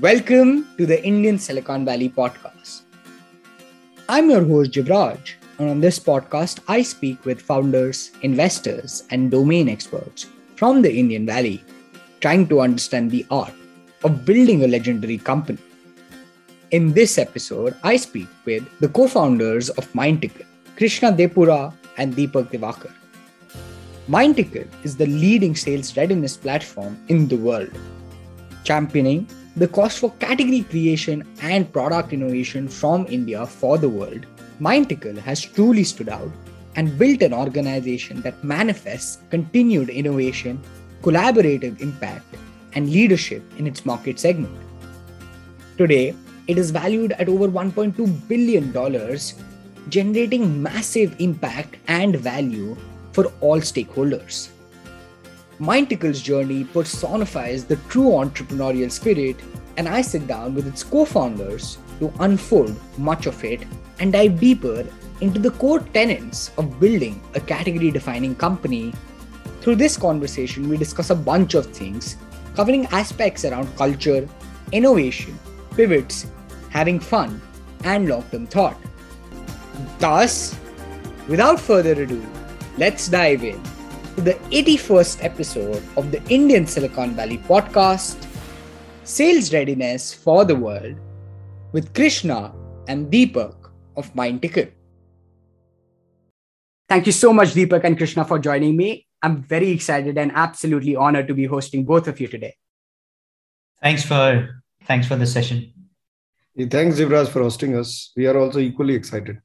Welcome to the Indian Silicon Valley podcast. I'm your host, Jivraj, and on this podcast, I speak with founders, investors, and domain experts from the Indian Valley, trying to understand the art of building a legendary company. In this episode, I speak with the co founders of MindTickle, Krishna Depura and Deepak Diwakar. MindTickle is the leading sales readiness platform in the world, championing the cost for category creation and product innovation from India for the world, MindTickle has truly stood out and built an organization that manifests continued innovation, collaborative impact, and leadership in its market segment. Today, it is valued at over $1.2 billion, generating massive impact and value for all stakeholders. MindTickle's journey personifies the true entrepreneurial spirit, and I sit down with its co founders to unfold much of it and dive deeper into the core tenets of building a category defining company. Through this conversation, we discuss a bunch of things covering aspects around culture, innovation, pivots, having fun, and long term thought. Thus, without further ado, let's dive in to the 81st episode of the Indian Silicon Valley podcast, Sales Readiness for the World, with Krishna and Deepak of MindTickle. Thank you so much, Deepak and Krishna, for joining me. I'm very excited and absolutely honored to be hosting both of you today. Thanks for thanks for the session. Thanks, Jivraj, for hosting us. We are also equally excited.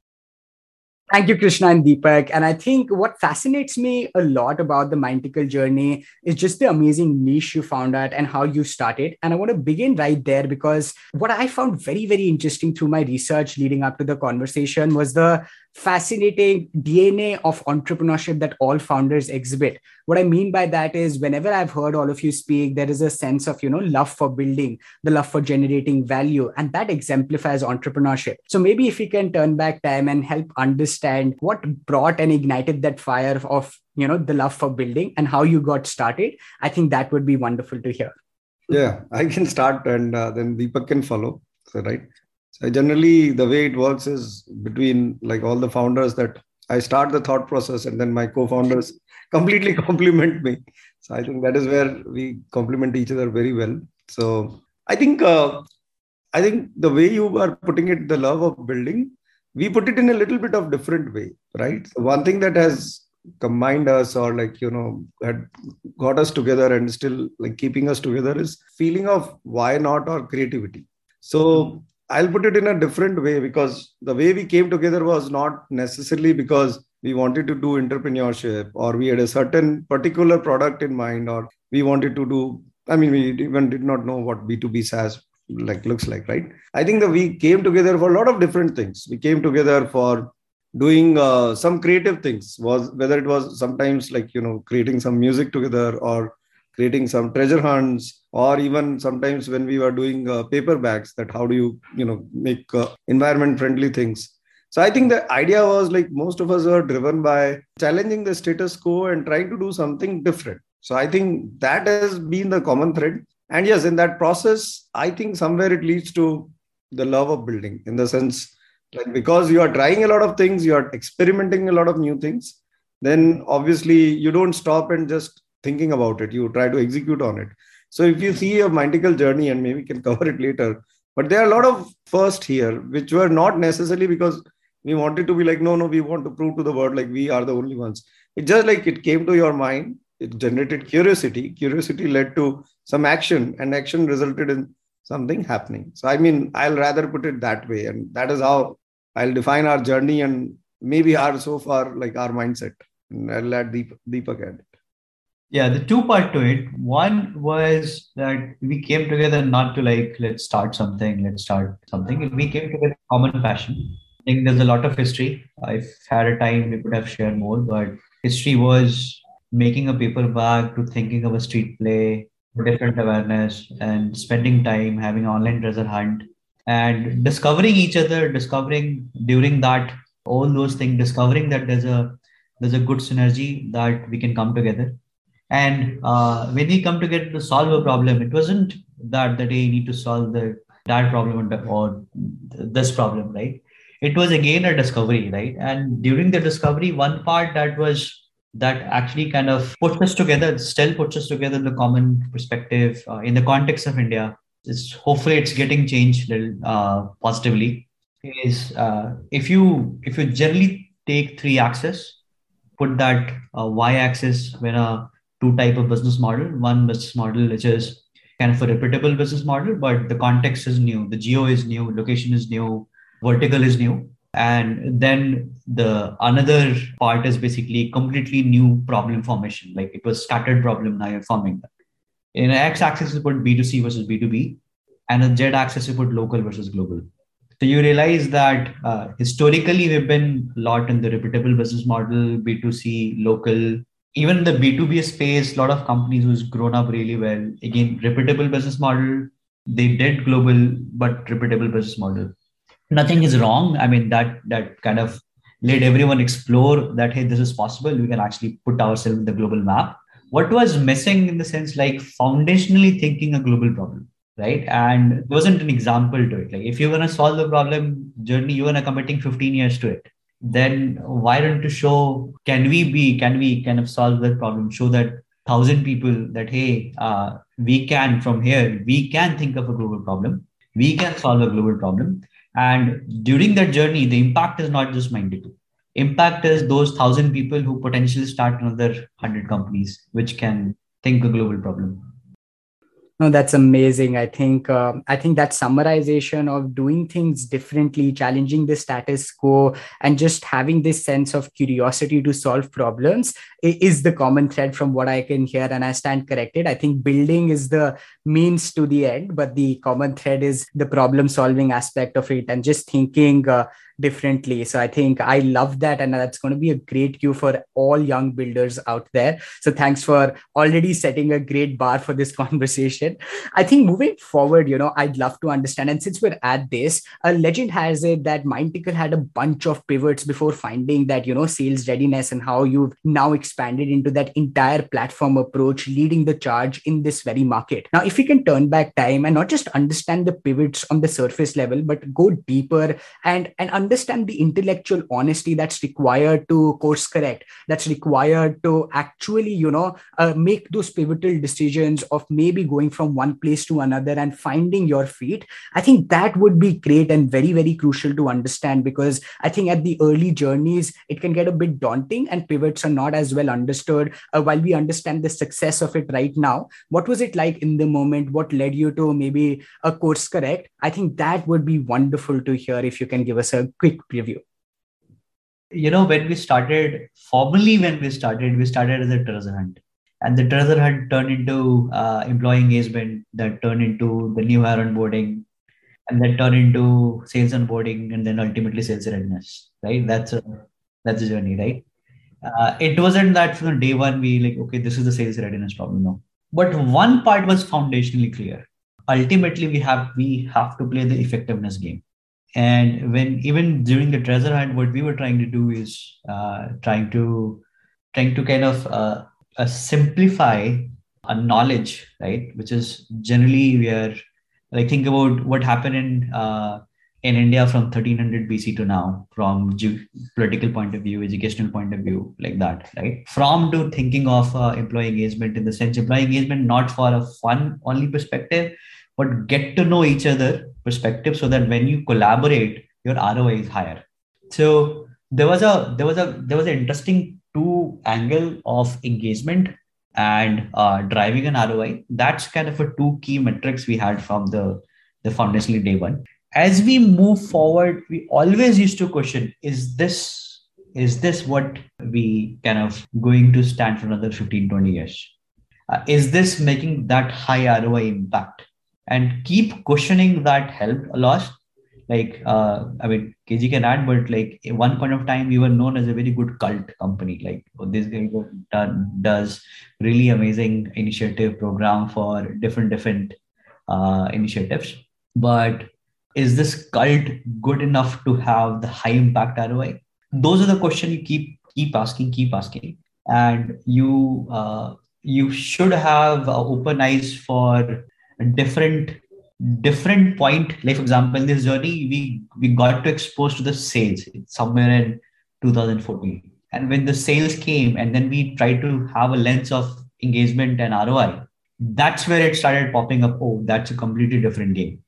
Thank you, Krishna and Deepak. And I think what fascinates me a lot about the MindTickle journey is just the amazing niche you found out and how you started. And I want to begin right there because what I found very, very interesting through my research leading up to the conversation was the fascinating DNA of entrepreneurship that all founders exhibit. What I mean by that is whenever I've heard all of you speak, there is a sense of, you know, love for building, the love for generating value, and that exemplifies entrepreneurship. So maybe if we can turn back time and help understand what brought and ignited that fire of, you know, the love for building and how you got started, I think that would be wonderful to hear. Yeah, I can start and uh, then Deepak can follow. So, right. So generally, the way it works is between like all the founders that I start the thought process and then my co-founders completely complement me. So I think that is where we complement each other very well. So I think uh, I think the way you are putting it, the love of building, we put it in a little bit of different way, right? So one thing that has combined us or like you know had got us together and still like keeping us together is feeling of why not or creativity. So I'll put it in a different way because the way we came together was not necessarily because we wanted to do entrepreneurship or we had a certain particular product in mind or we wanted to do i mean we even did not know what b2b saas like looks like right? I think that we came together for a lot of different things. We came together for doing uh, some creative things. Was whether it was sometimes like you know creating some music together or creating some treasure hunts or even sometimes when we were doing uh, paper bags that how do you you know make uh, environment friendly things. So i think the idea was like most of us were driven by challenging the status quo and trying to do something different. So i think that has been the common thread. And yes in that process i think somewhere it leads to the love of building in the sense like because you are trying a lot of things you are experimenting a lot of new things then obviously you don't stop and just thinking about it you try to execute on it so if you see a MindTickle journey, and maybe can cover it later, but there are a lot of first here, which were not necessarily because we wanted to be like, no, no, we want to prove to the world like we are the only ones. It just like it came to your mind, it generated curiosity. Curiosity led to some action, and action resulted in something happening. So I mean, I'll rather put it that way, and that is how I'll define our journey and maybe our so far like our mindset. And I'll let Deep, Deepak add. Yeah, the two part to it. One was that we came together not to like, let's start something, let's start something. We came together common passion. I think there's a lot of history. If had a time, we could have shared more, but history was making a paper bag to thinking of a street play, different awareness, and spending time having online treasure hunt and discovering each other, discovering during that all those things, discovering that there's a there's a good synergy that we can come together And uh, when we come together to solve a problem, it wasn't that that hey, need to solve the that problem or this problem, right? It was again a discovery, right? And during the discovery, one part that was that actually kind of puts us together, still puts us together in the common perspective uh, in the context of India. It's hopefully it's getting changed uh, positively. Is uh, if you if you generally take three axes, put that uh, y axis when a two type of business model. One business model which is kind of a repeatable business model, but the context is new, the geo is new, location is new, vertical is new. And then the another part is basically completely new problem formation. Like it was scattered problem, now you're forming that. In x-axis, you put B2C versus B2B, and in z-axis, you put local versus global. So you realize that uh, historically we've been a lot in the repeatable business model, B2C, local, even the B2B space, a lot of companies who's grown up really well. Again, repeatable business model. They did global, but repeatable business model. Nothing is wrong. I mean, that that kind of let everyone explore that hey, this is possible. We can actually put ourselves in the global map. What was missing in the sense like foundationally thinking a global problem, right? And there wasn't an example to it. Like if you're gonna solve the problem journey, you're gonna committing 15 years to it then why don't you show can we be can we kind of solve that problem? Show that thousand people that hey uh, we can from here we can think of a global problem we can solve a global problem. And during that journey the impact is not just 92 impact is those thousand people who potentially start another 100 companies which can think a global problem no that's amazing. I think uh, i think that summarization of doing things differently challenging the status quo and just having this sense of curiosity to solve problems is the common thread from what i can hear and i stand corrected. I think building is the means to the end but the common thread is the problem solving aspect of it and just thinking uh, differently. So I think I love that. And that's going to be a great cue for all young builders out there. So thanks for already setting a great bar for this conversation. I think moving forward, you know, I'd love to understand. And since we're at this, a legend has it that Mindtickle had a bunch of pivots before finding that, you know, sales readiness and how you've now expanded into that entire platform approach, leading the charge in this very market. Now, if we can turn back time and not just understand the pivots on the surface level, but go deeper and, and understand the intellectual honesty that's required to course correct that's required to actually you know uh, make those pivotal decisions of maybe going from one place to another and finding your feet i think that would be great and very very crucial to understand because i think at the early journeys it can get a bit daunting and pivots are not as well understood uh, while we understand the success of it right now. What was it like in the moment? What led you to maybe a course correct? I think that would be wonderful to hear if you can give us a quick preview? You know, when we started, formally, when we started, we started as a treasure hunt. And the treasure hunt turned into uh, employee engagement, that turned into the new hire onboarding, and then turned into sales onboarding, and then ultimately sales readiness, right? That's a that's a journey, right? Uh, it wasn't that from day one we like, okay, this is the sales readiness problem. No, but one part was foundationally clear. Ultimately, we have we have to play the effectiveness game and when even during the treasure hunt what we were trying to do is uh, trying to trying to kind of uh, uh, simplify a knowledge right? Which is generally we are like think about what happened in uh, in india from 1300 bc to now from ge- political point of view educational point of view like that right? From to thinking of uh, employee engagement in the sense employee engagement not for a fun only perspective but get to know each other perspective so that when you collaborate, your ROI is higher. So there was a there was a there was an interesting two angle of engagement and uh, driving an ROI. That's kind of a two key metrics we had from the the foundational day one. As we move forward, we always used to question: Is this is this what we kind of going to stand for another 15 20 years uh, is this making that high roi impact and keep questioning that helped a lot. Like uh, i mean kg can add but like at one point of time we were known as a very good cult company. Like oh, this guy does really amazing initiative program for different different uh, initiatives. But is this cult good enough to have the high impact roi those are the questions you keep keep asking keep asking. And you uh, you should have open eyes for different different point. Like for example in this journey we we got to expose to the sales somewhere in 2014 and when the sales came and then we tried to have a lens of engagement and roi that's where it started popping up. Oh that's a completely different game.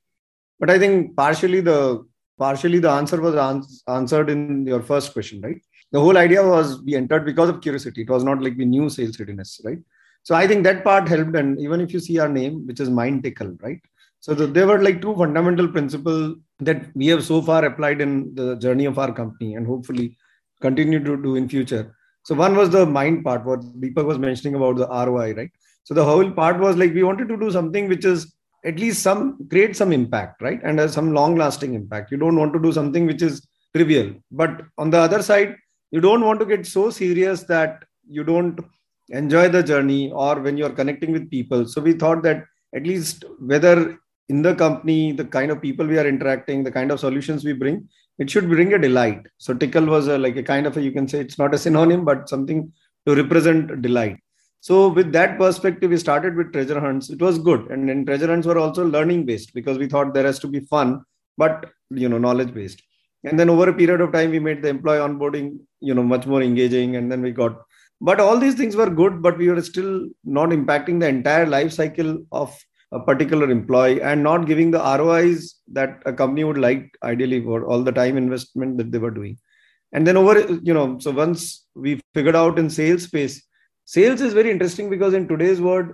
But i think partially the partially the answer was ans- answered in your first question right? The whole idea was we entered because of curiosity. It was not like we knew sales readiness right so i think that part helped and even if you see our name which is mind tickle right so the, there were like two fundamental principles that we have so far applied in the journey of our company and hopefully continue to do in future. So one was the mind part, what Deepak was mentioning about the ROI, right? So the whole part was like we wanted to do something which is at least some create some impact, right? And has some long-lasting impact. You don't want to do something which is trivial. But on the other side, you don't want to get so serious that you don't enjoy the journey or when you're connecting with people. So we thought that at least whether in the company, the kind of people we are interacting, the kind of solutions we bring, it should bring a delight. So tickle was a, like a kind of a, you can say it's not a synonym, but something to represent delight. So with that perspective, we started with treasure hunts. It was good. And then treasure hunts were also learning based because we thought there has to be fun, but you know, knowledge based. And then over a period of time, we made the employee onboarding, you know, much more engaging. And then we got, but all these things were good, but we were still not impacting the entire life cycle of a particular employee and not giving the ROIs that a company would like ideally for all the time investment that they were doing. And then over, you know, so once we figured out in sales space, sales is very interesting because in today's world,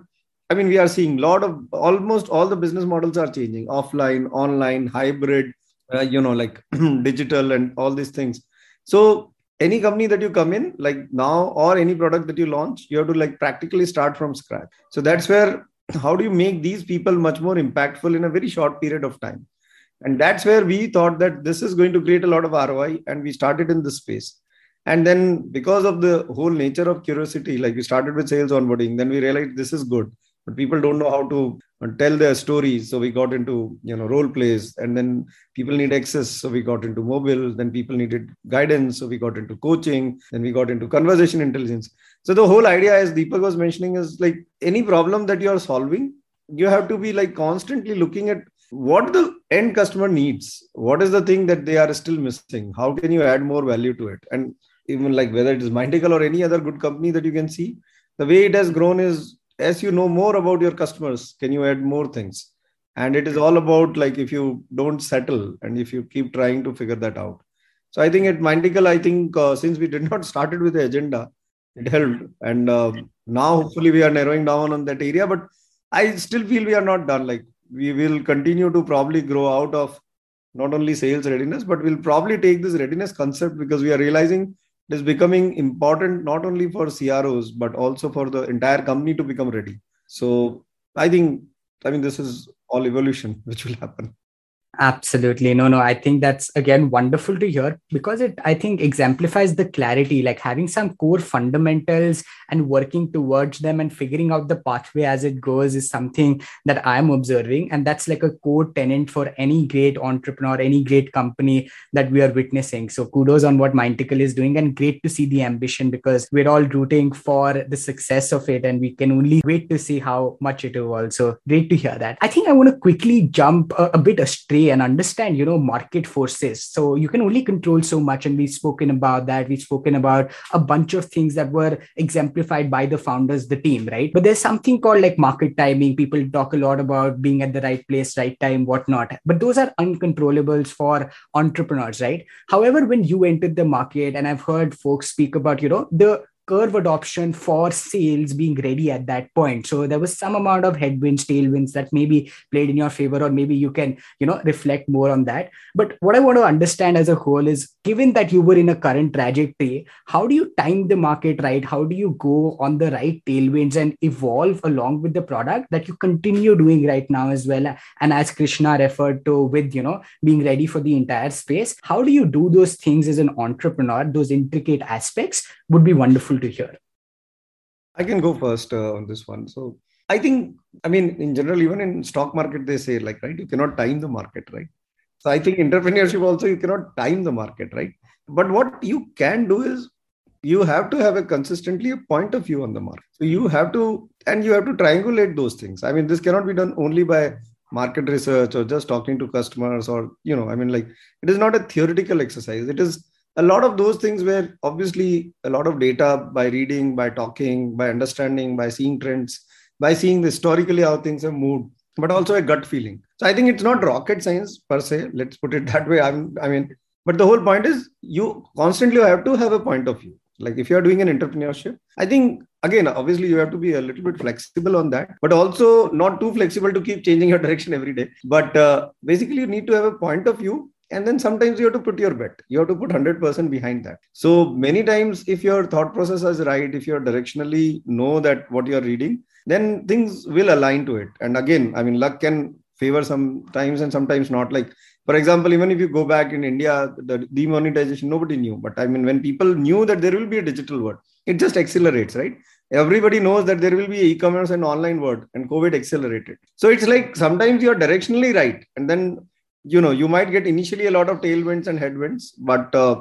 I mean, we are seeing a lot of almost all the business models are changing offline, online, hybrid, uh, you know, like digital and all these things. So any company that you come in like now or any product that you launch you have to like practically start from scratch. So that's where how do you make these people much more impactful in a very short period of time? And that's where we thought that this is going to create a lot of roi and we started in this space. And then because of the whole nature of curiosity like we started with sales onboarding then we realized this is good but people don't know how to tell their stories so we got into you know role plays and then people need access so we got into mobile then people needed guidance so we got into coaching then we got into conversation intelligence so the whole idea, as Deepak was mentioning, is like any problem that you are solving, you have to be like constantly looking at what the end customer needs. What is the thing that they are still missing? How can you add more value to it? And even like whether it is Mindtickle or any other good company that you can see, the way it has grown is as you know more about your customers, can you add more things? And it is all about like if you don't settle and if you keep trying to figure that out. So I think at Mindtickle, I think uh, since we did not started with the agenda, it helped and uh, now hopefully we are narrowing down on that area but i still feel we are not done like we will continue to probably grow out of not only sales readiness but we'll probably take this readiness concept because we are realizing it is becoming important not only for cros but also for the entire company to become ready. So i think i mean this is all evolution which will happen Absolutely. No, no, I think that's again wonderful to hear because it, I think, exemplifies the clarity, like having some core fundamentals and working towards them and figuring out the pathway as it goes is something that I'm observing. And that's like a core tenant for any great entrepreneur, any great company that we are witnessing. So kudos on what Mindtickle is doing and great to see the ambition because we're all rooting for the success of it and we can only wait to see how much it evolves. So great to hear that. I think I want to quickly jump a, a bit astray and understand you know market forces. So you can only control so much and we've spoken about that. We've spoken about a bunch of things that were exemplified by the founders the team right? But there's something called like market timing. People talk a lot about being at the right place right time whatnot. But those are uncontrollables for entrepreneurs right? However when you entered the market and i've heard folks speak about you know the curve adoption for sales being ready at that point. So there was some amount of headwinds, tailwinds that maybe played in your favor, or maybe you can, you know, reflect more on that. But what I want to understand as a whole is given that you were in a current trajectory, how do you time the market right? How do you go on the right tailwinds and evolve along with the product that you continue doing right now as well? And as Krishna referred to with, you know, being ready for the entire space, how do you do those things as an entrepreneur, those intricate aspects would be wonderful to hear. I can go first uh, on this one. So I think, I mean, in general, even in stock market, they say like, right, you cannot time the market, right? So I think entrepreneurship also, you cannot time the market, right? But what you can do is you have to have a consistently a point of view on the market so you have to and you have to triangulate those things i mean this cannot be done only by market research or just talking to customers or you know i mean like it is not a theoretical exercise it is a lot of those things were obviously a lot of data by reading by talking by understanding by seeing trends by seeing historically how things have moved but also a gut feeling. So i think it's not rocket science per se. Let's put it that way. I'm i mean but the whole point is you constantly have to have a point of view. Like if you are doing an entrepreneurship i think again obviously you have to be a little bit flexible on that but also not too flexible to keep changing your direction every day. But uh, basically you need to have a point of view and then sometimes you have to put your bet. You have to put 100% behind that. So many times if your thought process is right if you are directionally know that what you're reading then things will align to it. And again i mean luck can favor sometimes and sometimes not. Like for example even if you go back in india the demonetization nobody knew. But i mean when people knew that there will be a digital world it just accelerates right? Everybody knows that there will be e-commerce and online world and covid accelerated. So it's like sometimes you're directionally right and then you know you might get initially a lot of tailwinds and headwinds but uh,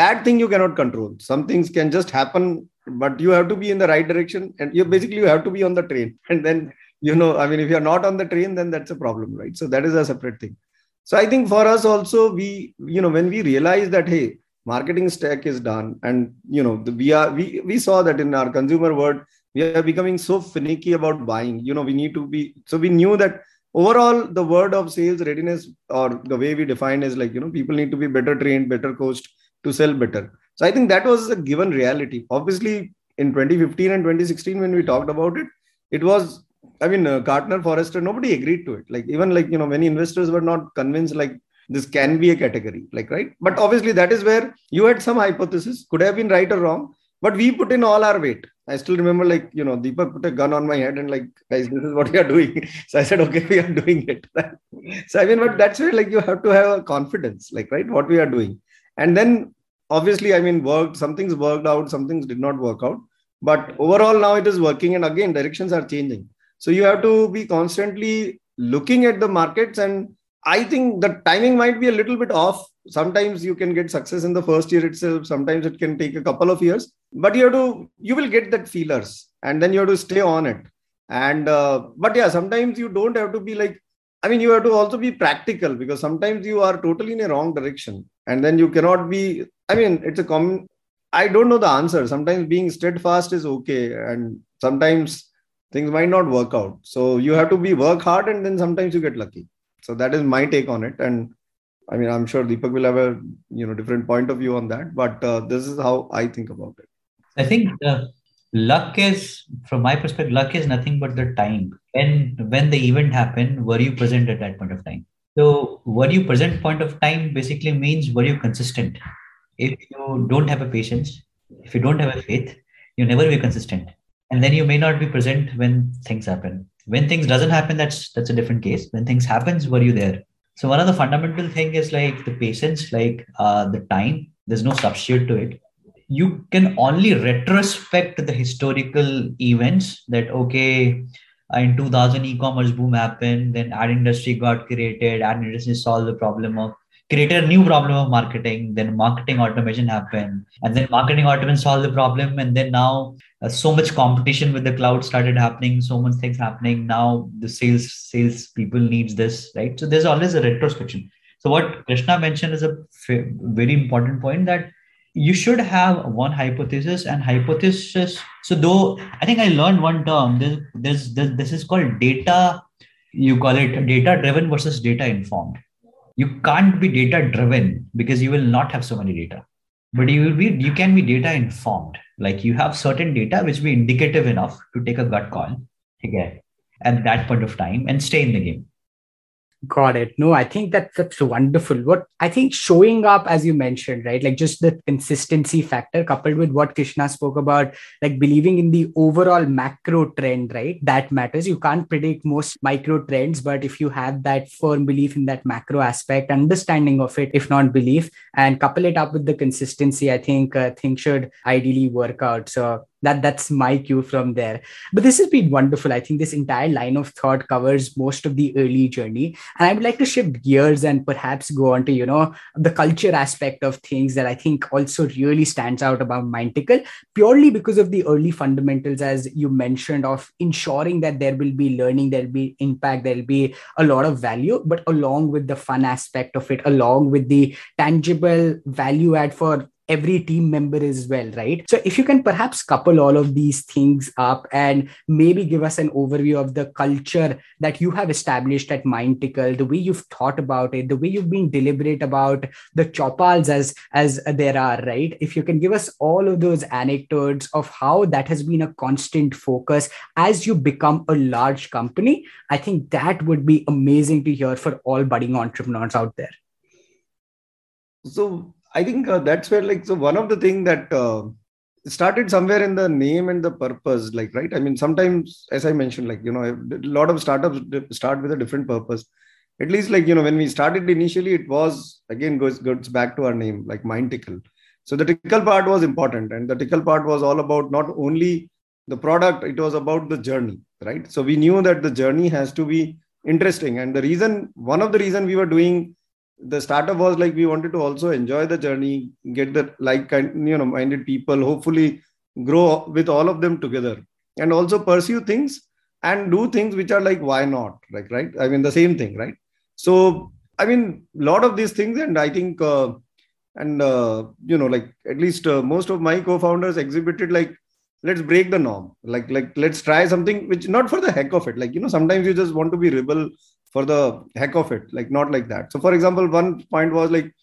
that thing you cannot control. Some things can just happen but you have to be in the right direction and you basically you have to be on the train. And then you know i mean if you're not on the train then that's a problem right? So that is a separate thing. So I think for us also, we, you know, when we realize that, hey, marketing stack is done and, you know, the, we are, we, we saw that in our consumer world, we are becoming so finicky about buying, you know, we need to be, so we knew that overall the word of sales readiness or the way we define is like, you know, people need to be better trained, better coached to sell better. So I think that was a given reality. Obviously, in 2015 and 2016, when we talked about it, it was I mean, uh, Gartner, Forrester, nobody agreed to it. Like even like you know, many investors were not convinced like this can be a category, like right. But obviously, that is where you had some hypothesis, could have been right or wrong, but we put in all our weight. I still remember like you know, Deepak put a gun on my head and like, guys, this is what we are doing. So I said, okay, we are doing it. so I mean, but that's where like you have to have a confidence, like right, what we are doing, and then obviously, I mean, worked. Some things worked out, some things did not work out. But overall, now it is working, and again, directions are changing so you have to be constantly looking at the markets. And I think the timing might be a little bit off. Sometimes you can get success in the first year itself. Sometimes it can take a couple of years, but you have to, you will get that feelers and then you have to stay on it. And, uh, but yeah, sometimes you don't have to be like, I mean, you have to also be practical because sometimes you are totally in a wrong direction and then you cannot be, I mean, it's a common, I don't know the answer. Sometimes being steadfast is okay. And sometimes things might not work out so you have to be work hard and then sometimes you get lucky so that is my take on it. And i mean i'm sure deepak will have a you know different point of view on that but uh, this is how i think about it. I think uh, luck is from my perspective luck is nothing but the time. When when the event happened were you present at that point of time? So were you present point of time basically means were you consistent? If you don't have a patience if you don't have a faith you never be consistent. And then you may not be present when things happen when things doesn't happen that's that's a different case. When things happens were you there? So one of the fundamental thing is like the patience like uh, the time. There's no substitute to it. You can only retrospect the historical events that okay in 2000 e-commerce boom happened then ad industry got created ad industry solved the problem of created a new problem of marketing then marketing automation happened and then marketing automation solved the problem and then now uh, so much competition with the cloud started happening so much things happening. Now the sales sales people needs this right? So there's always a retrospection. So what krishna mentioned is a f- very important point that you should have one hypothesis and hypothesis. So though i think i learned one term this this there's this is called data you call it data driven versus data informed you can't be data driven because you will not have so many data. But you will be you can be data informed like you have certain data which be indicative enough to take a gut call again at that point of time and stay in the game Got it. No, I think that that's wonderful. What I think showing up, as you mentioned, right? Like just the consistency factor coupled with what Krishna spoke about, like believing in the overall macro trend, right? That matters. You can't predict most micro trends, but if you have that firm belief in that macro aspect, understanding of it, if not belief, and couple it up with the consistency, I think uh, things should ideally work out. So that that's my cue from there. But this has been wonderful. I think this entire line of thought covers most of the early journey. And i would like to shift gears and perhaps go on to you know the culture aspect of things that i think also really stands out about mindtickle purely because of the early fundamentals as you mentioned of ensuring that there will be learning there'll be impact there'll be a lot of value but along with the fun aspect of it along with the tangible value add for every team member as well, right? So if you can perhaps couple all of these things up and maybe give us an overview of the culture that you have established at Mindtickle, the way you've thought about it, the way you've been deliberate about the chopals as as there are, right? If you can give us all of those anecdotes of how that has been a constant focus as you become a large company, I think that would be amazing to hear for all budding entrepreneurs out there. So I think uh, that's where like so one of the thing that uh, started somewhere in the name and the purpose, like right. I mean, sometimes as I mentioned, like you know, a lot of startups start with a different purpose. At least like you know, when we started initially, it was again goes goes back to our name, like Mind Tickle. So the tickle part was important, and the tickle part was all about not only the product; it was about the journey, right? So we knew that the journey has to be interesting, and the reason, one of the reason we were doing the startup was like we wanted to also enjoy the journey get the like kind you know minded people hopefully grow with all of them together and also pursue things and do things which are like why not? Like right? I mean the same thing right? So i mean a lot of these things and i think uh, and uh, you know like at least uh, most of my co-founders exhibited like let's break the norm. Like like let's try something which not for the heck of it. Like you know sometimes you just want to be rebel for the heck of it like not like that. So for example one point was like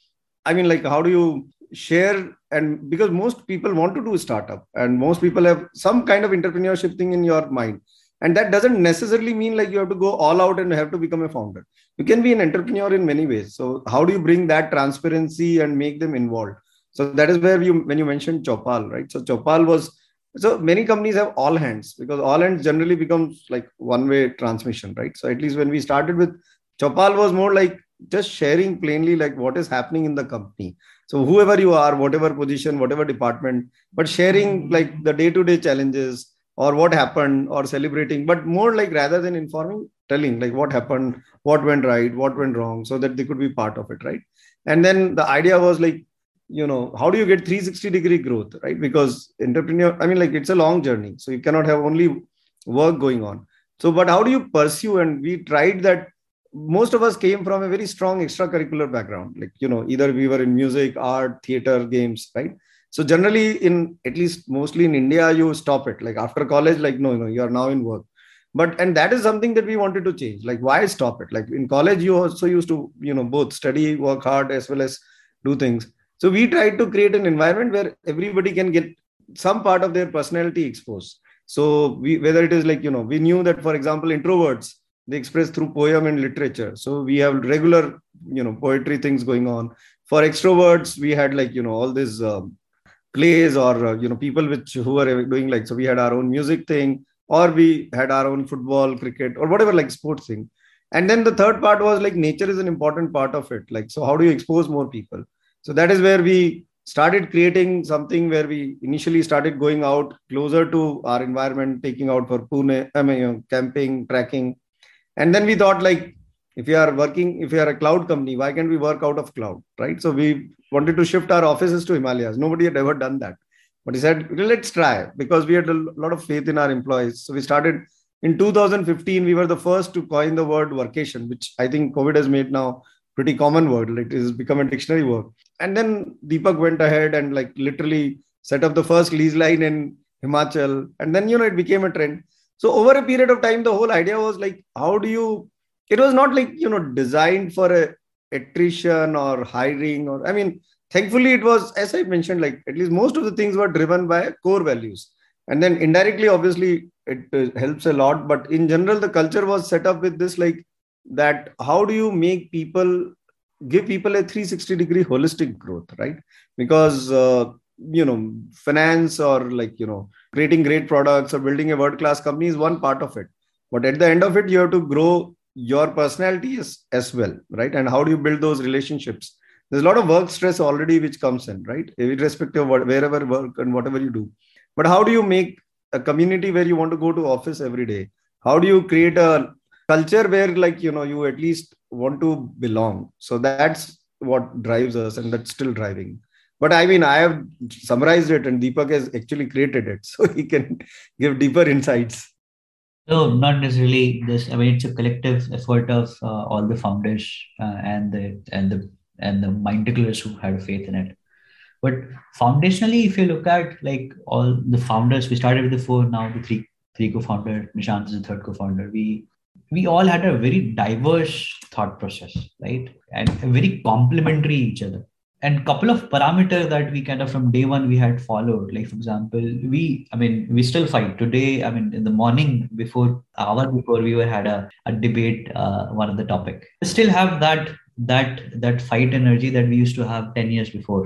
i mean like how do you share and because most people want to do a startup and most people have some kind of entrepreneurship thing in your mind. And that doesn't necessarily mean like you have to go all out and have to become a founder. You can be an entrepreneur in many ways. So how do you bring that transparency and make them involved? So that is where you when you mentioned chopal right? So chopal was so many companies have all hands because all hands generally becomes like one way transmission right? So at least when we started with chopal was more like just sharing plainly like what is happening in the company. So whoever you are whatever position whatever department but sharing mm-hmm. like the day to day challenges or what happened or celebrating but more like rather than informing telling like what happened what went right what went wrong so that they could be part of it right? And then the idea was like you know how do you get 360 degree growth right? Because entrepreneur i mean like it's a long journey so you cannot have only work going on. So but how do you pursue? And we tried that. Most of us came from a very strong extracurricular background like you know either we were in music art theater games right? So generally in at least mostly in india you stop it. Like after college like no no you are now in work. But and that is something that we wanted to change. Like why stop it? Like in college you also used to you know both study work hard as well as do things so we tried to create an environment where everybody can get some part of their personality exposed. So we, whether it is like, you know, we knew that, for example, introverts, they express through poem and literature. So we have regular, you know, poetry things going on. For extroverts, we had like, you know, all these um, plays or, uh, you know, people which who were doing like, so we had our own music thing or we had our own football, cricket or whatever like sports thing. And then the third part was like nature is an important part of it. Like, so how do you expose more people? So that is where we started creating something where we initially started going out closer to our environment, taking out for Pune, I mean, you know, camping, trekking. And then we thought like, if we are working, if we are a cloud company, why can't we work out of cloud, right? So we wanted to shift our offices to Himalayas. Nobody had ever done that. But he said, let's try because we had a lot of faith in our employees. So we started in 2015. We were the first to coin the word workation, which I think COVID has made now pretty common word. It has become a dictionary word. And then Deepak went ahead and like literally set up the first lease line in Himachal. And then, you know, it became a trend. So over a period of time, the whole idea was like, how do you, it was not like, you know, designed for a attrition or hiring or, I mean, thankfully it was, as I mentioned, like at least most of the things were driven by core values. And then indirectly, obviously, it uh, helps a lot. But in general, the culture was set up with this like that how do you make people give people a 360 degree holistic growth right? Because uh, you know finance or like you know creating great products or building a world class company is one part of it. But at the end of it you have to grow your personality as, as well right? And how do you build those relationships? There's a lot of work stress already which comes in right? Irrespective of what, wherever work and whatever you do. But how do you make a community where you want to go to office every day? How do you create a culture where like you know you at least want to belong so that's what drives us and that's still driving but i mean i have summarized it and deepak has actually created it so he can give deeper insights no, not necessarily this. I mean, it's a collective effort of uh, all the founders uh, and the and the and the mind who had faith in it. But foundationally, if you look at like all the founders, we started with the four, now the three three co-founder. Nishant is the third co-founder. We we all had a very diverse thought process, right, and very complementary each other. And couple of parameters that we kind of from day one we had followed. Like for example we i mean we still fight. Today i mean in the morning before hour before we were had a, a debate uh, one of the topic. We still have that that that fight energy that we used to have 10 years before.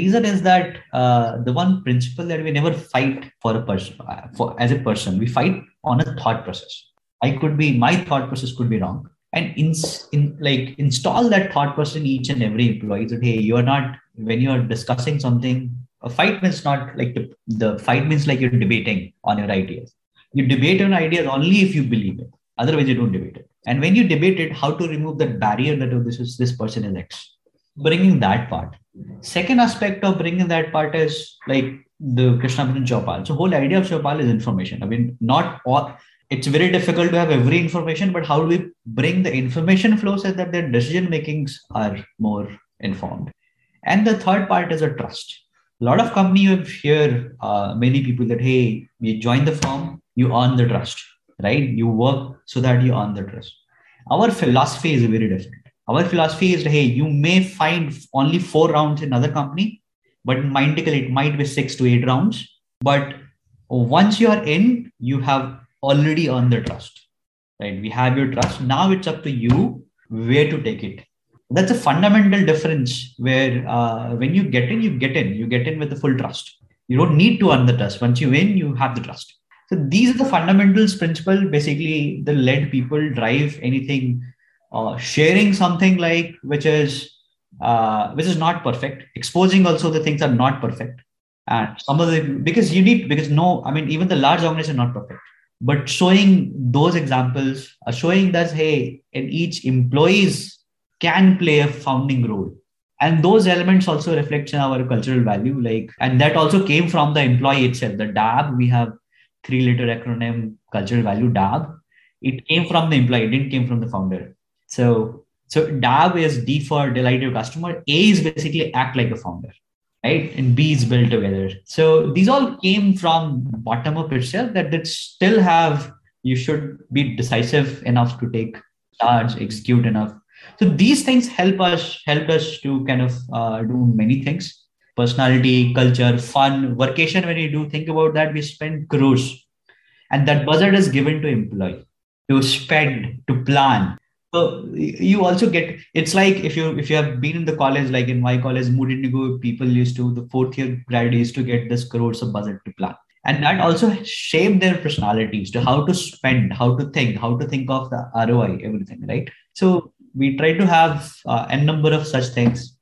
Reason is that uh, the one principle that we never fight for a person uh, for as a person. We fight on a thought process i could be my thought process could be wrong. And in, in like install that thought process in each and every employee that hey you're not when you're discussing something a fight means not like the, the fight means like you're debating on your ideas. You debate on ideas only if you believe it. Otherwise you don't debate it. And when you debate it how to remove that barrier that oh, this is this person is x. Bringing that part. Second aspect of bringing that part is like the krishna Chopal. so whole idea of Chopal is information. I mean not all it's very difficult to have every information, but how do we bring the information flow so that their decision makings are more informed? And the third part is a trust. A lot of company you hear uh, many people that hey, you join the firm, you earn the trust, right? You work so that you earn the trust. Our philosophy is very different. Our philosophy is hey, you may find only four rounds in another company, but in Mindtickle it might be six to eight rounds. But once you are in, you have already earned the trust, right? We have your trust. Now it's up to you where to take it. That's a fundamental difference where uh, when you get in, you get in, you get in with the full trust. You don't need to earn the trust. Once you win, you have the trust. So these are the fundamentals principle basically the led people drive anything uh, sharing something like which is uh, which is not perfect exposing also the things are not perfect and some of the because you need because no i mean even the large organization not perfect but showing those examples uh, showing that hey and each employees can play a founding role. And those elements also reflect in our cultural value like and that also came from the employee itself. The dab we have three letter acronym cultural value dab it came from the employee it didn't came from the founder. So so dab is d for delight your customer. A is basically act like a founder right? And B is built together. So these all came from bottom up itself that that still have you should be decisive enough to take charge, execute enough. So these things help us help us to kind of uh, do many things. Personality, culture, fun, vacation. When you do think about that, we spend crores, and that budget is given to employee to spend, to plan, so you also get it's like if you if you have been in the college like in my college mood indigo people used to the fourth year grad used to get this crores of budget to plan and that also shaped their personalities to how to spend how to think how to think of the roi everything right so we try to have uh, a number of such things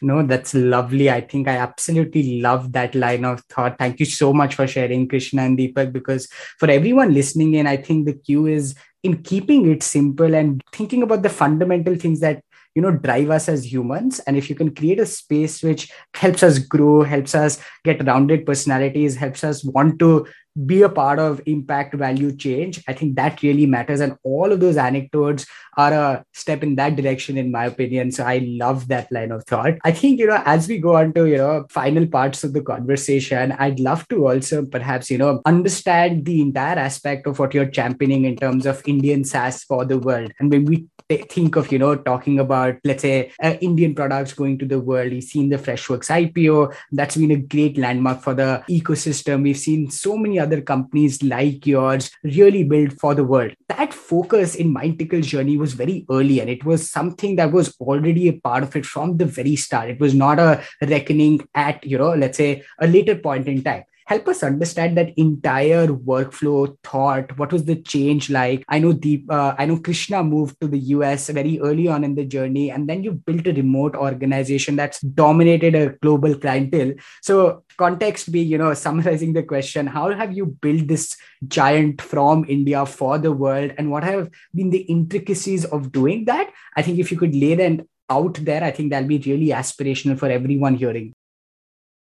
no, that's lovely. I think I absolutely love that line of thought. Thank you so much for sharing, Krishna and Deepak, because for everyone listening in, I think the cue is in keeping it simple and thinking about the fundamental things that you know drive us as humans. And if you can create a space which helps us grow helps us get rounded personalities helps us want to be a part of impact value change. I think that really matters and all of those anecdotes are a step in that direction in my opinion. So i love that line of thought. I think you know as we go on to you know final parts of the conversation i'd love to also perhaps you know understand the entire aspect of what you're championing in terms of indian saas for the world. And when we think of you know talking about let's say uh, indian products going to the world. You've seen the freshworks ipo that's been a great landmark for the ecosystem. We've seen so many other companies like yours really build for the world. That focus in Mindtickle's journey was very early and it was something that was already a part of it from the very start. It was not a reckoning at you know let's say a later point in time help us understand that entire workflow thought what was the change like? I know deep uh, i know krishna moved to the us very early on in the journey and then you built a remote organization that's dominated a global clientele. So context be you know summarizing the question how have you built this giant from india for the world and what have been the intricacies of doing that? I think if you could lay that out there i think that'll be really aspirational for everyone hearing.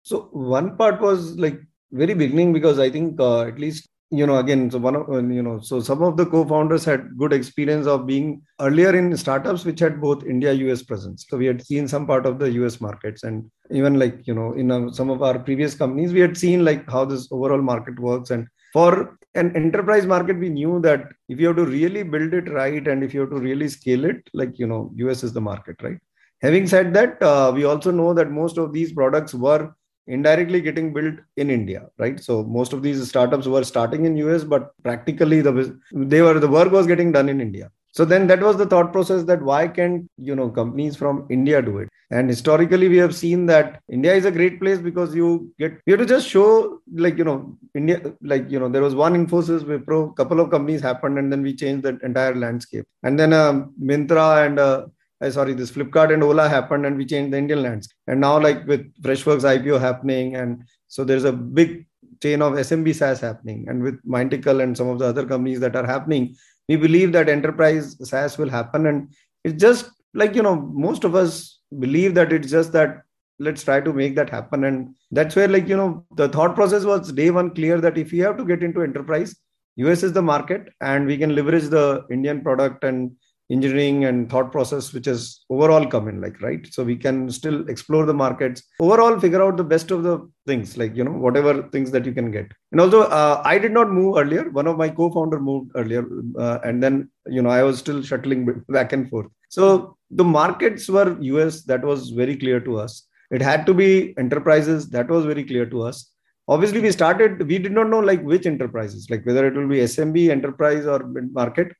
So one part was like very beginning because I think uh, at least you know again so one of uh, you know so some of the co-founders had good experience of being earlier in startups which had both India US presence. So we had seen some part of the US markets and even like you know in uh, some of our previous companies we had seen like how this overall market works and for an enterprise market we knew that if you have to really build it right and if you have to really scale it like you know US is the market right. Having said that, uh, we also know that most of these products were indirectly getting built in India, right? So most of these startups were starting in US, but practically the they were the work was getting done in India. So then that was the thought process that why can't you know companies from India do it? And historically we have seen that India is a great place because you get you have to just show like you know India like you know there was one Infosys Wipro couple of companies happened and then we changed the entire landscape. And then uh, Myntra and uh, uh, sorry, this Flipkart and Ola happened and we changed the Indian landscape. And now, like with Freshworks IPO happening, and so there's a big chain of SMB SaaS happening. And with Mindtickle and some of the other companies that are happening, we believe that enterprise SaaS will happen. And it's just like, you know, most of us believe that it's just that let's try to make that happen. And that's where, like, you know, the thought process was day one clear that if we have to get into enterprise, US is the market and we can leverage the Indian product and engineering and thought process which has overall come in like right? So we can still explore the markets overall figure out the best of the things like you know whatever things that you can get. And also uh, i did not move earlier. One of my co-founder moved earlier uh, and then you know i was still shuttling back and forth. So the markets were us that was very clear to us. It had to be enterprises that was very clear to us. Obviously we started we did not know like which enterprises like whether it will be smb enterprise or market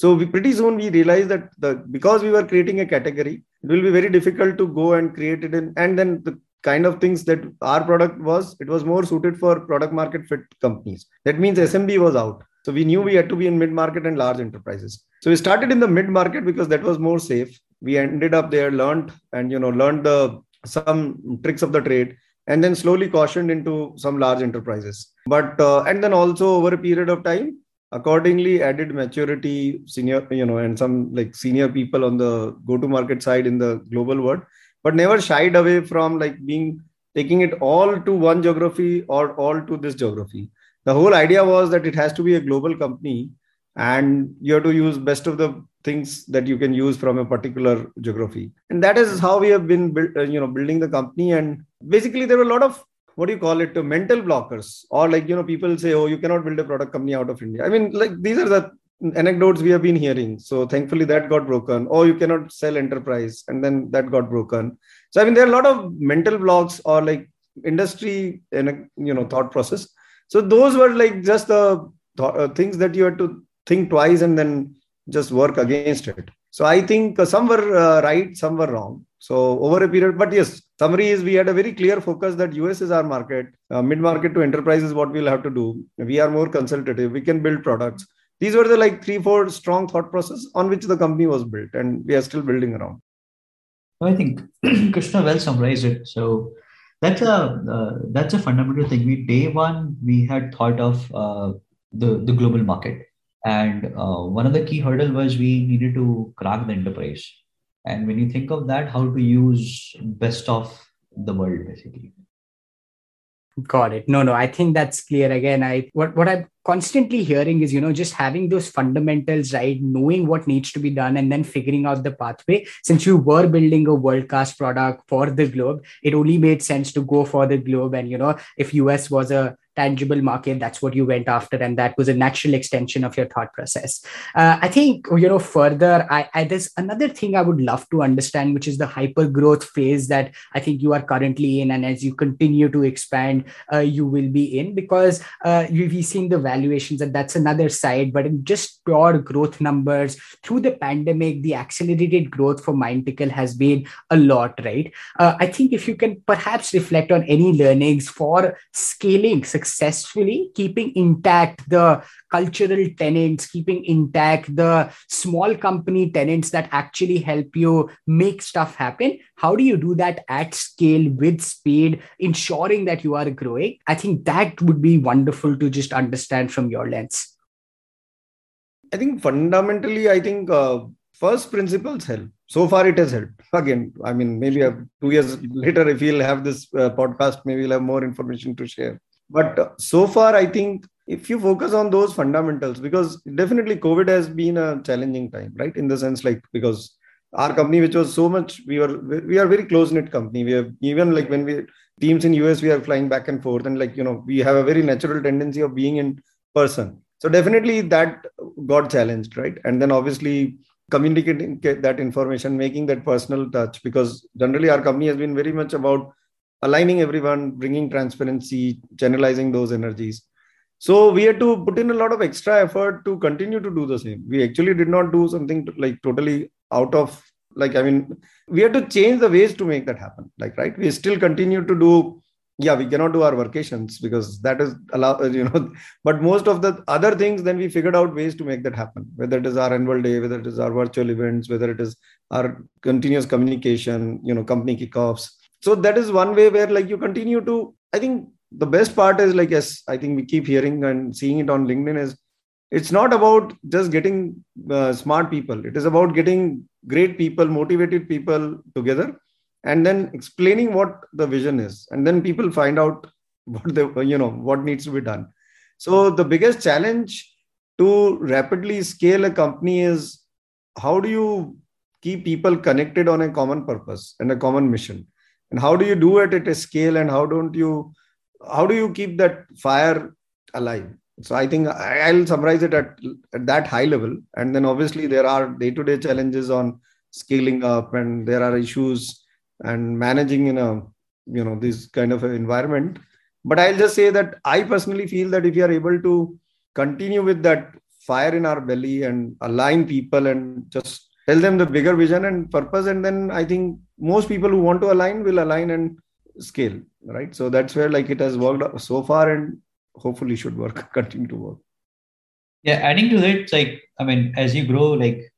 so we pretty soon we realized that the because we were creating a category, it will be very difficult to go and create it in and then the kind of things that our product was, it was more suited for product market fit companies. That means SMB was out. So we knew we had to be in mid market and large enterprises. So we started in the mid market because that was more safe. We ended up there, learned and you know learned the some tricks of the trade, and then slowly cautioned into some large enterprises. But uh, and then also over a period of time, accordingly added maturity senior you know and some like senior people on the go to market side in the global world but never shied away from like being taking it all to one geography or all to this geography. The whole idea was that it has to be a global company and you have to use best of the things that you can use from a particular geography. And that is how we have been build, uh, you know building the company. And basically there were a lot of what do you call it uh, mental blockers? Or like you know people say oh you cannot build a product company out of india. I mean like these are the anecdotes we have been hearing. So thankfully that got broken. Oh you cannot sell enterprise and then that got broken. So i mean there are a lot of mental blocks or like industry and you know thought process. So those were like just the th- uh, things that you had to think twice and then just work against it so i think uh, some were uh, right some were wrong so over a period, but yes, summary is we had a very clear focus that US is our market, uh, mid market to enterprise is what we'll have to do. We are more consultative. We can build products. These were the like three, four strong thought process on which the company was built, and we are still building around. I think Krishna well summarized it. So that's a uh, that's a fundamental thing. We day one we had thought of uh, the the global market, and uh, one of the key hurdle was we needed to crack the enterprise. And when you think of that how to use best of the world basically. Got it. No no i think that's clear. Again i what what i'm constantly hearing is you know just having those fundamentals right? Knowing what needs to be done and then figuring out the pathway. Since you were building a world class product for the globe it only made sense to go for the globe. And you know if us was a tangible market that's what you went after and that was a natural extension of your thought process. Uh, i think you know further I, I, there's another thing i would love to understand which is the hyper growth phase that i think you are currently in and as you continue to expand uh, you will be in because uh, we've seen the valuations and that's another side but in just pure growth numbers through the pandemic the accelerated growth for Mindtickle has been a lot right? Uh, i think if you can perhaps reflect on any learnings for scaling success successfully keeping intact the cultural tenants keeping intact the small company tenants that actually help you make stuff happen. How do you do that at scale with speed ensuring that you are growing? I think that would be wonderful to just understand from your lens. I think fundamentally i think uh, first principles help. So far it has helped. Again i mean maybe two years later if we'll have this uh, podcast maybe we'll have more information to share but so far i think if you focus on those fundamentals because definitely covid has been a challenging time right? In the sense like because our company which was so much we were we are very close knit company. We have even like when we teams in us we are flying back and forth and like you know we have a very natural tendency of being in person. So definitely that got challenged right? And then obviously communicating that information, making that personal touch, because generally our company has been very much about aligning everyone, bringing transparency, channelizing those energies. So we had to put in a lot of extra effort to continue to do the same. We actually did not do something to, like totally out of like I mean, we had to change the ways to make that happen. Like right, we still continue to do yeah we cannot do our vacations because that is allowed you know but most of the other things then we figured out ways to make that happen whether it is our annual day whether it is our virtual events whether it is our continuous communication you know company kickoffs so that is one way where like you continue to i think the best part is like yes i think we keep hearing and seeing it on linkedin is it's not about just getting uh, smart people. It is about getting great people motivated people together and then explaining what the vision is and then people find out what the you know what needs to be done. So the biggest challenge to rapidly scale a company is how do you keep people connected on a common purpose and a common mission and how do you do it at a scale and how don't you how do you keep that fire alive? So i think i'll summarize it at, at that high level. And then obviously there are day-to-day challenges on scaling up and there are issues and managing in a you know this kind of environment. But i'll just say that i personally feel that if you are able to continue with that fire in our belly and align people and just tell them the bigger vision and purpose and then i think most people who want to align will align and scale right? So that's where like it has worked so far and hopefully should work continue to work. Yeah adding to it like i mean as you grow like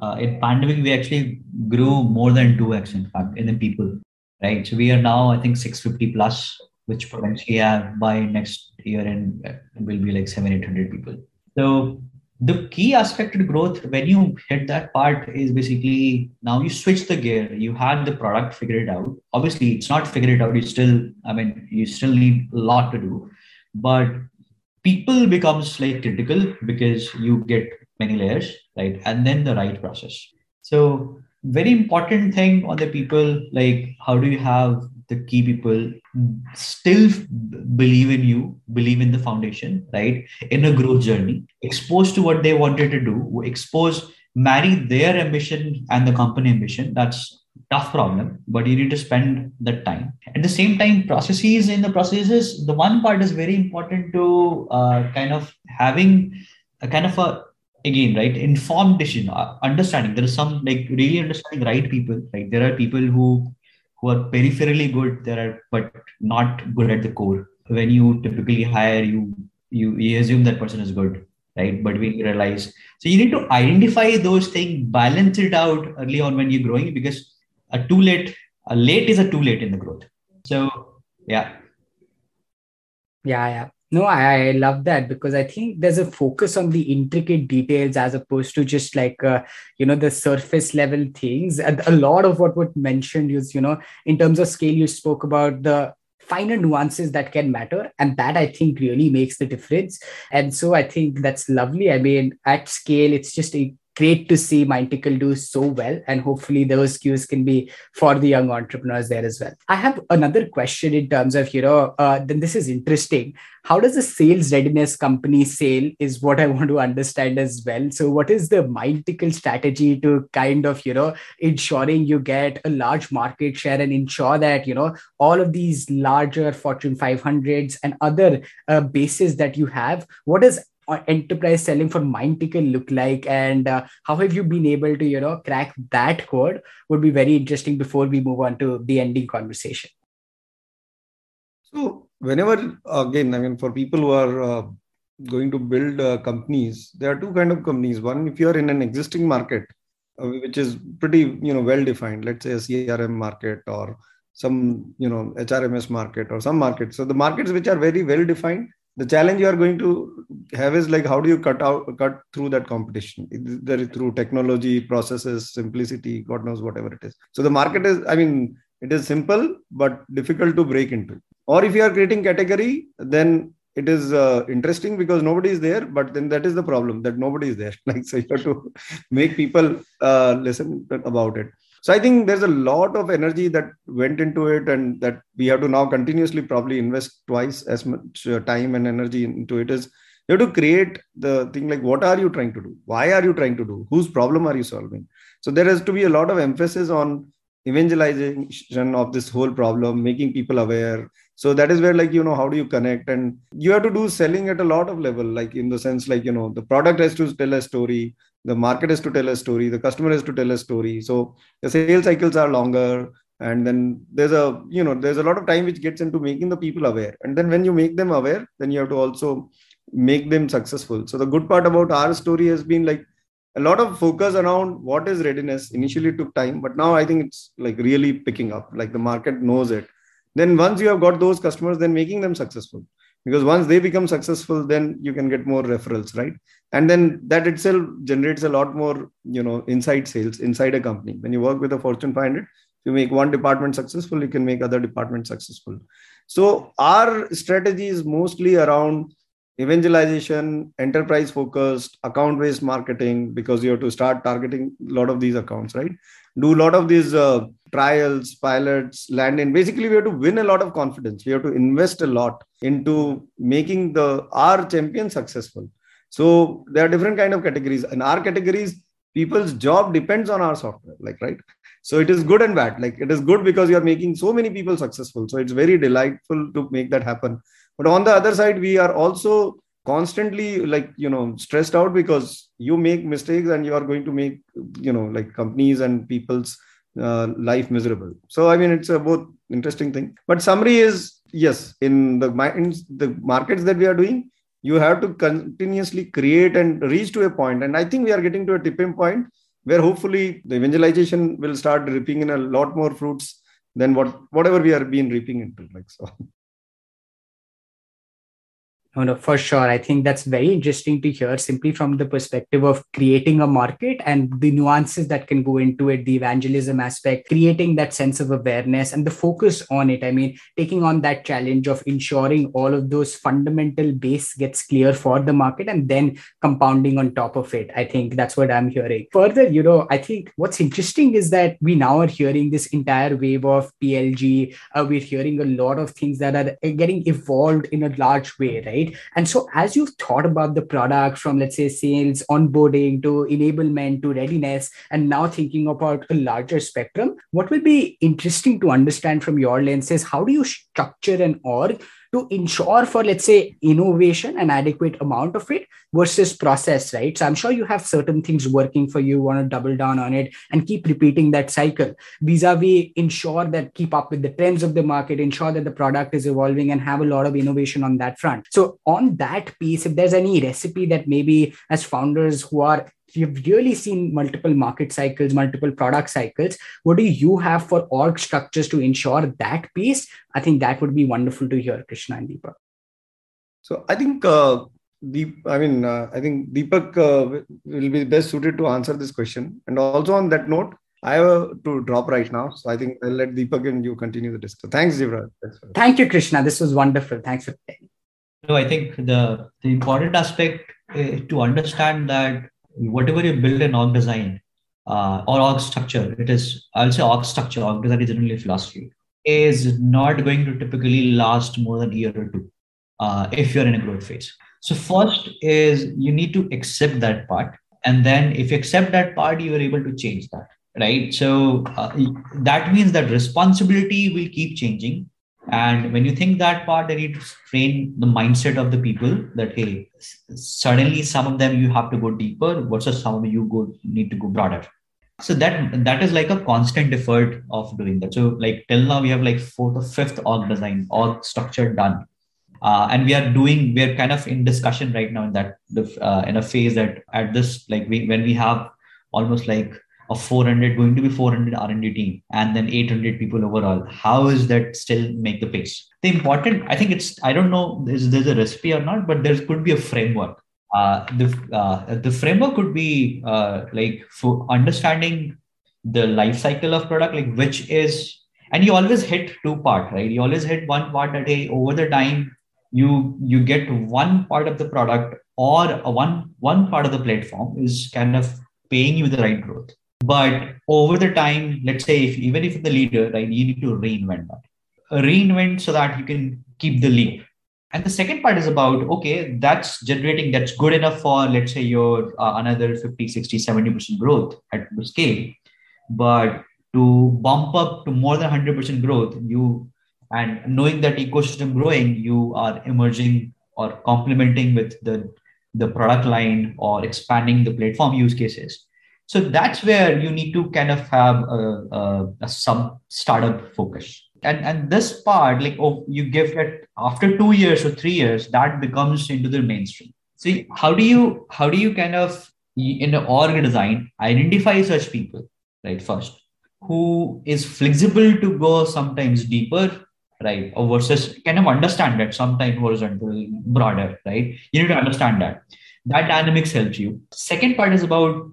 uh, in pandemic we actually grew more than 2x in fact in the people right? So we are now i think 650 plus which potentially have by next year and uh, will be like 7 800 people. So the key aspect to growth when you hit that part is basically now you switch the gear you had the product figured out obviously it's not figured out you still i mean you still need a lot to do but people becomes like critical because you get many layers, right? And then the right process. So very important thing on the people, like how do you have the key people still believe in you, believe in the foundation, right? In a growth journey, exposed to what they wanted to do, expose, marry their ambition and the company ambition. That's tough problem, but you need to spend that time. At the same time, processes in the processes, the one part is very important to uh, kind of having a kind of a again right informed decision uh, understanding there is some like really understanding right people right there are people who who are peripherally good there are but not good at the core. When you typically hire you you, you assume that person is good right? But we realize so you need to identify those things balance it out early on when you're growing because a too late a late is a too late in the growth. So yeah. Yeah yeah no, I, I, love that because I think there's a focus on the intricate details as opposed to just like uh, you know the surface level things. And a lot of what was mentioned is you know in terms of scale, you spoke about the finer nuances that can matter. And that i think really makes the difference. And so i think that's lovely. I mean at scale it's just a great to see Mindtickle do so well. And hopefully those cues can be for the young entrepreneurs there as well. I have another question in terms of, you know, uh, then this is interesting. How does a sales readiness company sale is what I want to understand as well. So what is the Mindtickle strategy to kind of, you know, ensuring you get a large market share and ensure that, you know, all of these larger Fortune 500s and other uh, bases that you have, what is enterprise selling for Mindtickle look like? And uh, how have you been able to you know crack that code? Would be very interesting before we move on to the ending conversation. So whenever again i mean for people who are uh, going to build uh, companies there are two kind of companies. One if you are in an existing market uh, which is pretty you know well defined let's say a crm market or some you know hrms market or some markets. So the markets which are very well defined the challenge you are going to have is like how do you cut out cut through that competition? Either through technology processes simplicity god knows whatever it is. So the market is i mean it is simple but difficult to break into. Or if you are creating category then it is uh, interesting because nobody is there but then that is the problem that nobody is there. Like so you have to make people uh, listen about it so i think there's a lot of energy that went into it and that we have to now continuously probably invest twice as much uh, time and energy into it is you have to create the thing like what are you trying to do? Why are you trying to do? Whose problem are you solving? So there has to be a lot of emphasis on evangelization of this whole problem making people aware. So that is where like you know how do you connect? And you have to do selling at a lot of level like in the sense like you know the product has to tell a story the market has to tell a story the customer has to tell a story. So the sales cycles are longer and then there's a you know there's a lot of time which gets into making the people aware. And then when you make them aware then you have to also make them successful. So the good part about our story has been like a lot of focus around what is readiness. Initially took time but now i think it's like really picking up like the market knows it. Then once you have got those customers then making them successful because once they become successful then you can get more referrals right? And then that itself generates a lot more you know inside sales inside a company. When you work with a fortune 500 you make one department successful you can make other departments successful. So our strategy is mostly around evangelization, enterprise focused, account based marketing, because you have to start targeting a lot of these accounts, right? Do a lot of these uh, trials, pilots, land in. Basically, we have to win a lot of confidence. We have to invest a lot into making the our champion successful. So there are different kind of categories. In our categories, people's job depends on our software, like right. So it is good and bad. Like it is good because you are making so many people successful. So it's very delightful to make that happen but on the other side we are also constantly like you know stressed out because you make mistakes and you are going to make you know like companies and people's uh, life miserable. So i mean it's a both interesting thing. But summary is yes in the in the markets that we are doing you have to continuously create and reach to a point. And i think we are getting to a tipping point where hopefully the evangelization will start reaping in a lot more fruits than what whatever we are being reaping into like so no, no, for sure. I think that's very interesting to hear simply from the perspective of creating a market and the nuances that can go into it, the evangelism aspect, creating that sense of awareness and the focus on it. I mean, taking on that challenge of ensuring all of those fundamental base gets clear for the market and then compounding on top of it. I think that's what I'm hearing. Further, you know, I think what's interesting is that we now are hearing this entire wave of PLG. Uh, we're hearing a lot of things that are getting evolved in a large way, right? Right? And so as you've thought about the product from let's say sales onboarding to enablement to readiness and now thinking about a larger spectrum what will be interesting to understand from your lens is how do you structure an org to ensure for let's say innovation and adequate amount of it versus process right? So i'm sure you have certain things working for you want to double down on it and keep repeating that cycle. Vis-a-vis ensure that keep up with the trends of the market ensure that the product is evolving and have a lot of innovation on that front. So on that piece if there's any recipe that maybe as founders who are you've really seen multiple market cycles, multiple product cycles. What do you have for org structures to ensure that piece? I think that would be wonderful to hear, Krishna and Deepak. So I think uh, Deep, I mean, uh, I think Deepak uh, will be best suited to answer this question. And also on that note, I have to drop right now. So I think I'll let Deepak and you continue the discussion. Thanks, Yuvraj. Thank you, Krishna. This was wonderful. Thanks for playing. No, I think the, the important aspect uh, to understand that whatever you build in org design uh, or org structure, it is, I'll say org structure, org design is generally philosophy, is not going to typically last more than a year or two uh, if you're in a growth phase. So, first is you need to accept that part. And then if you accept that part, you are able to change that, right? So, uh, that means that responsibility will keep changing and when you think that part, then you train the mindset of the people that hey, suddenly some of them you have to go deeper versus some of you go need to go broader. So that that is like a constant effort of doing that. So like till now we have like fourth or fifth org design, org structure done. uh, and we are doing we're kind of in discussion right now in that uh, in a phase that at this like we when we have almost like a 400 going to be 400 r&d team and then 800 people overall how is that still make the pace? The important i think it's i don't know there's, there's a recipe or not but there could be a framework. Uh, the uh, the framework could be uh, like for understanding the life cycle of product like which is and you always hit two part right? You always hit one part a day. Over the time you you get one part of the product or one one part of the platform is kind of paying you the right growth but over the time let's say if even if the leader right you need to reinvent that. Reinvent so that you can keep the leap and the second part is about okay that's generating that's good enough for let's say your uh, another 50 60 70% growth at the scale. But to bump up to more than 100% growth you and knowing that ecosystem growing you are emerging or complementing with the the product line or expanding the platform use cases so that's where you need to kind of have a, a, a sub startup focus. And and this part like oh you give it after two years or three years that becomes into the mainstream. See how do you how do you kind of in the org design identify such people right first who is flexible to go sometimes deeper right or versus kind of understand that sometimes horizontal broader right? You need to understand that. That dynamics helps you. Second part is about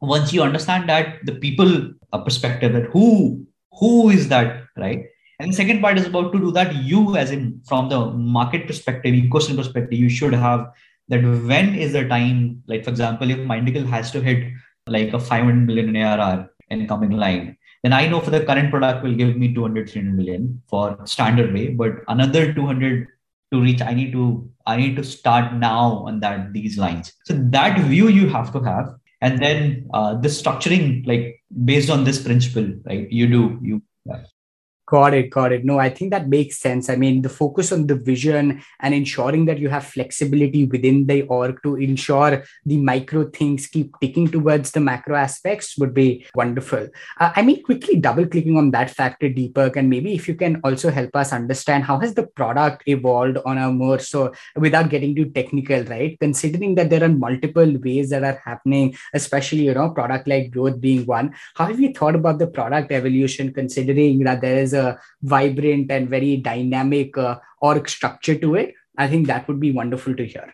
once you understand that the people perspective that who who is that right and the second part is about to do that you as in from the market perspective ecosystem perspective you should have that when is the time like for example if Mindtickle has to hit like a 500 million ARR in coming line then I know for the current product will give me 200, 300 million for standard way, but another 200 to reach, I need to, I need to start now on that, these lines. So that view you have to have. And then uh, the structuring, like based on this principle, right? You do, you, yeah. Got it, got it. No, I think that makes sense. I mean, the focus on the vision and ensuring that you have flexibility within the org to ensure the micro things keep ticking towards the macro aspects would be wonderful. Uh, I mean, quickly double clicking on that factor, Deepak, and maybe if you can also help us understand how has the product evolved on a more so without getting too technical, right? Considering that there are multiple ways that are happening, especially you know, product like growth being one. How have you thought about the product evolution, considering that there is a vibrant and very dynamic uh, org structure to it i think that would be wonderful to hear.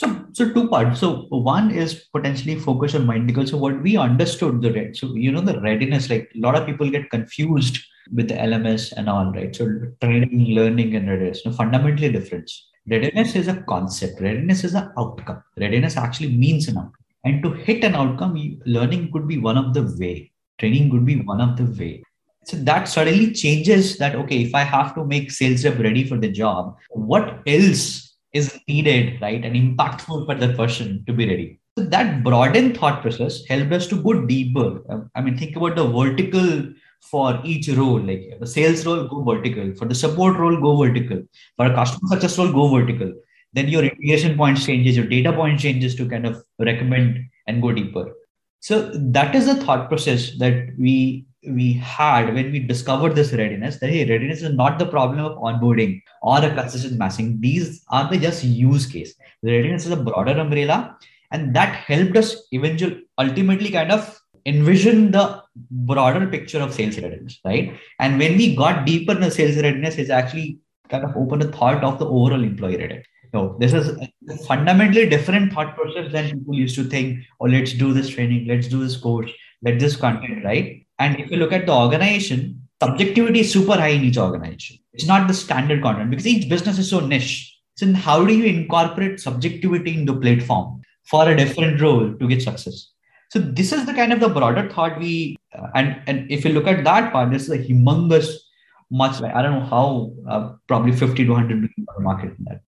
So so two parts. So one is potentially focus on Mindtickle so what we understood the red so you know the readiness like a lot of people get confused with the lms and all right? So training learning and readiness no, fundamentally different. Readiness is a concept. Readiness is an outcome. Readiness actually means an outcome. And to hit an outcome learning could be one of the way. Training could be one of the way so that suddenly changes that okay if i have to make sales rep ready for the job what else is needed right and impactful for the person to be ready? So that broadened thought process helped us to go deeper. Um, i mean think about the vertical for each role like the sales role go vertical for the support role go vertical for a customer success role go vertical. Then your integration points changes your data point changes to kind of recommend and go deeper. So that is the thought process that we we had when we discovered this readiness that hey readiness is not the problem of onboarding or a consistent massing. These are the just use case. The readiness is a broader umbrella and that helped us eventually ultimately kind of envision the broader picture of sales readiness right? And when we got deeper in the sales readiness it's actually kind of opened the thought of the overall employee readiness. No, this is fundamentally different thought process than people used to think, oh, let's do this training, let's do this course, let this content, right? And if you look at the organization, subjectivity is super high in each organization. It's not the standard content because each business is so niche. So how do you incorporate subjectivity into the platform for a different role to get success? So this is the kind of the broader thought we uh, and and if you look at that part, this is a humongous much. I don't know how uh, probably fifty to hundred million market in that.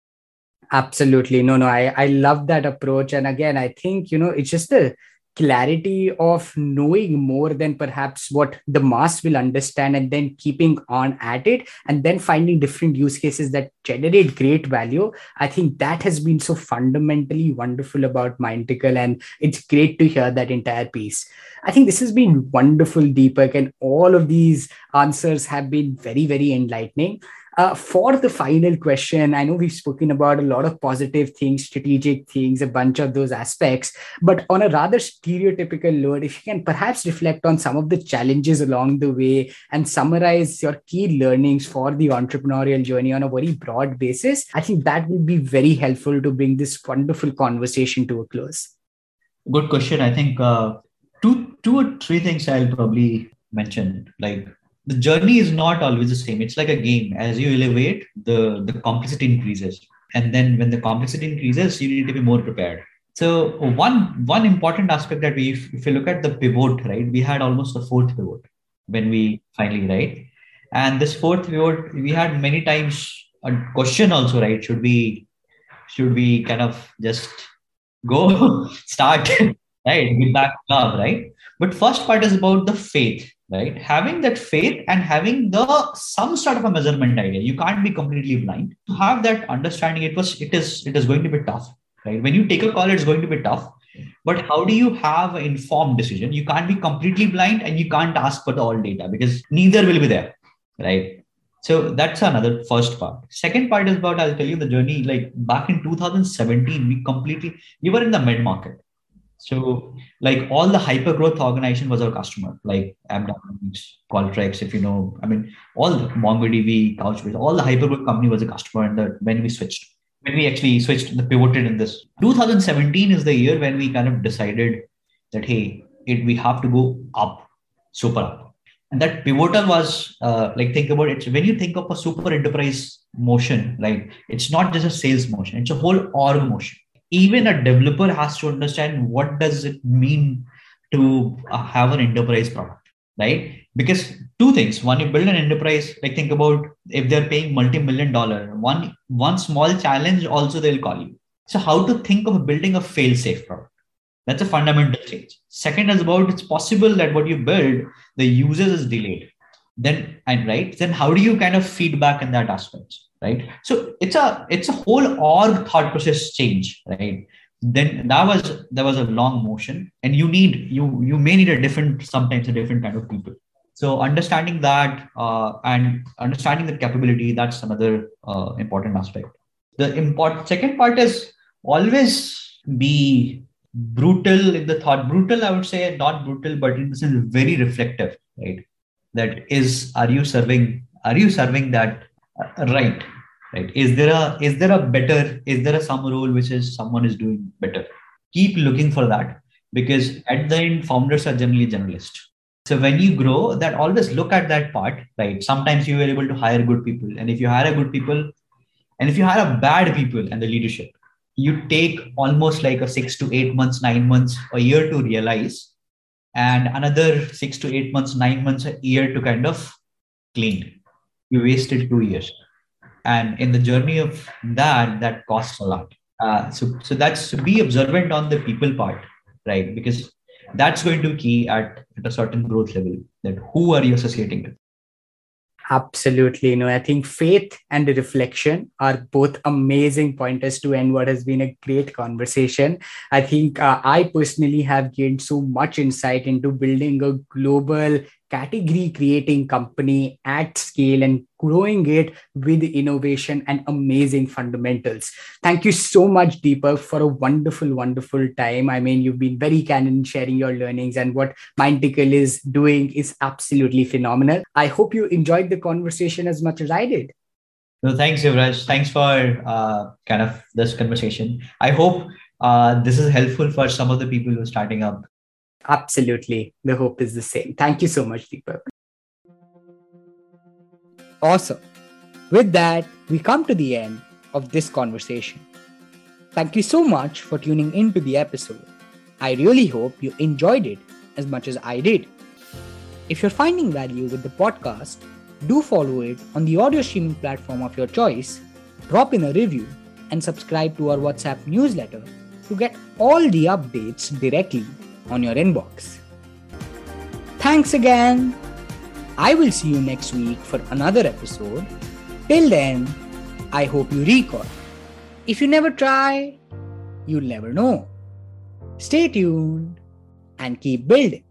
Absolutely, no, no. I I love that approach, and again, I think you know it's just the clarity of knowing more than perhaps what the mass will understand and then keeping on at it and then finding different use cases that generate great value. I think that has been so fundamentally wonderful about Mindtickle and it's great to hear that entire piece. I think this has been wonderful deepak and all of these answers have been very very enlightening Uh, for the final question, I know we've spoken about a lot of positive things, strategic things, a bunch of those aspects, but on a rather stereotypical note, if you can perhaps reflect on some of the challenges along the way and summarize your key learnings for the entrepreneurial journey on a very broad basis, I think that would be very helpful to bring this wonderful conversation to a close. Good question. I think uh, two, two or three things I'll probably mention. Like the journey is not always the same. It's like a game. As you elevate, the the complexity increases, and then when the complexity increases, you need to be more prepared. So one one important aspect that we, if, you look at the pivot, right, we had almost a fourth pivot when we finally right, and this fourth pivot, we had many times a question also, right? Should we should we kind of just go start right get back love right but first part is about the faith right? Having that faith and having the some sort of a measurement idea. You can't be completely blind. To have that understanding it was it is it is going to be tough right? When you take a call it's going to be tough. But how do you have an informed decision? You can't be completely blind and you can't ask for all data because neither will be there right? So that's another first part. Second part is about i'll tell you the journey like back in 2017 we completely we were in the mid market so like all the hyper growth organization was our customer, like AppDynamics, Qualtrics, if you know, I mean, all the MongoDB, Couchbase, all the hyper growth company was a customer. And when we switched, when we actually switched, the pivoted in this 2017 is the year when we kind of decided that, hey, it, we have to go up, super up. And that pivotal was uh, like, think about it. When you think of a super enterprise motion, like it's not just a sales motion, it's a whole org motion even a developer has to understand what does it mean to uh, have an enterprise product right? Because two things. One you build an enterprise like think about if they're paying multi-million dollar one one small challenge also they'll call you. So how to think of building a fail safe product? That's a fundamental change. Second is about it's possible that what you build the users is delayed. Then and right? Then how do you kind of feedback in that aspect right? So it's a it's a whole org thought process change right? Then that was there was a long motion and you need you you may need a different sometimes a different kind of people. So understanding that uh, and understanding the capability that's another uh, important aspect. The important second part is always be brutal in the thought brutal i would say not brutal but in the sense very reflective right? That is are you serving are you serving that right. Right. Is there a is there a better is there a some role which is someone is doing better? Keep looking for that because at the end founders are generally generalists. So when you grow that always look at that part right? Sometimes you are able to hire good people. And if you hire a good people and if you hire a bad people and the leadership you take almost like a six to eight months nine months a year to realize and another six to eight months nine months a year to kind of clean you wasted two years and in the journey of that that costs a lot uh, so so that's to be observant on the people part right because that's going to key at, at a certain growth level that who are you associating with Absolutely. No, I think faith and reflection are both amazing pointers to end what has been a great conversation. I think uh, I personally have gained so much insight into building a global category creating company at scale and growing it with innovation and amazing fundamentals. Thank you so much, Deepak, for a wonderful, wonderful time. I mean, you've been very candid in sharing your learnings, and what Mindtickle is doing is absolutely phenomenal. I hope you enjoyed the conversation as much as I did. No, thanks, Yuvraj. Thanks for uh, kind of this conversation. I hope uh, this is helpful for some of the people who are starting up Absolutely. The hope is the same. Thank you so much, Deepak. Awesome. With that, we come to the end of this conversation. Thank you so much for tuning into the episode. I really hope you enjoyed it as much as I did. If you're finding value with the podcast, do follow it on the audio streaming platform of your choice, drop in a review, and subscribe to our WhatsApp newsletter to get all the updates directly on your inbox. Thanks again. I will see you next week for another episode. Till then, I hope you recall. If you never try, you'll never know. Stay tuned and keep building.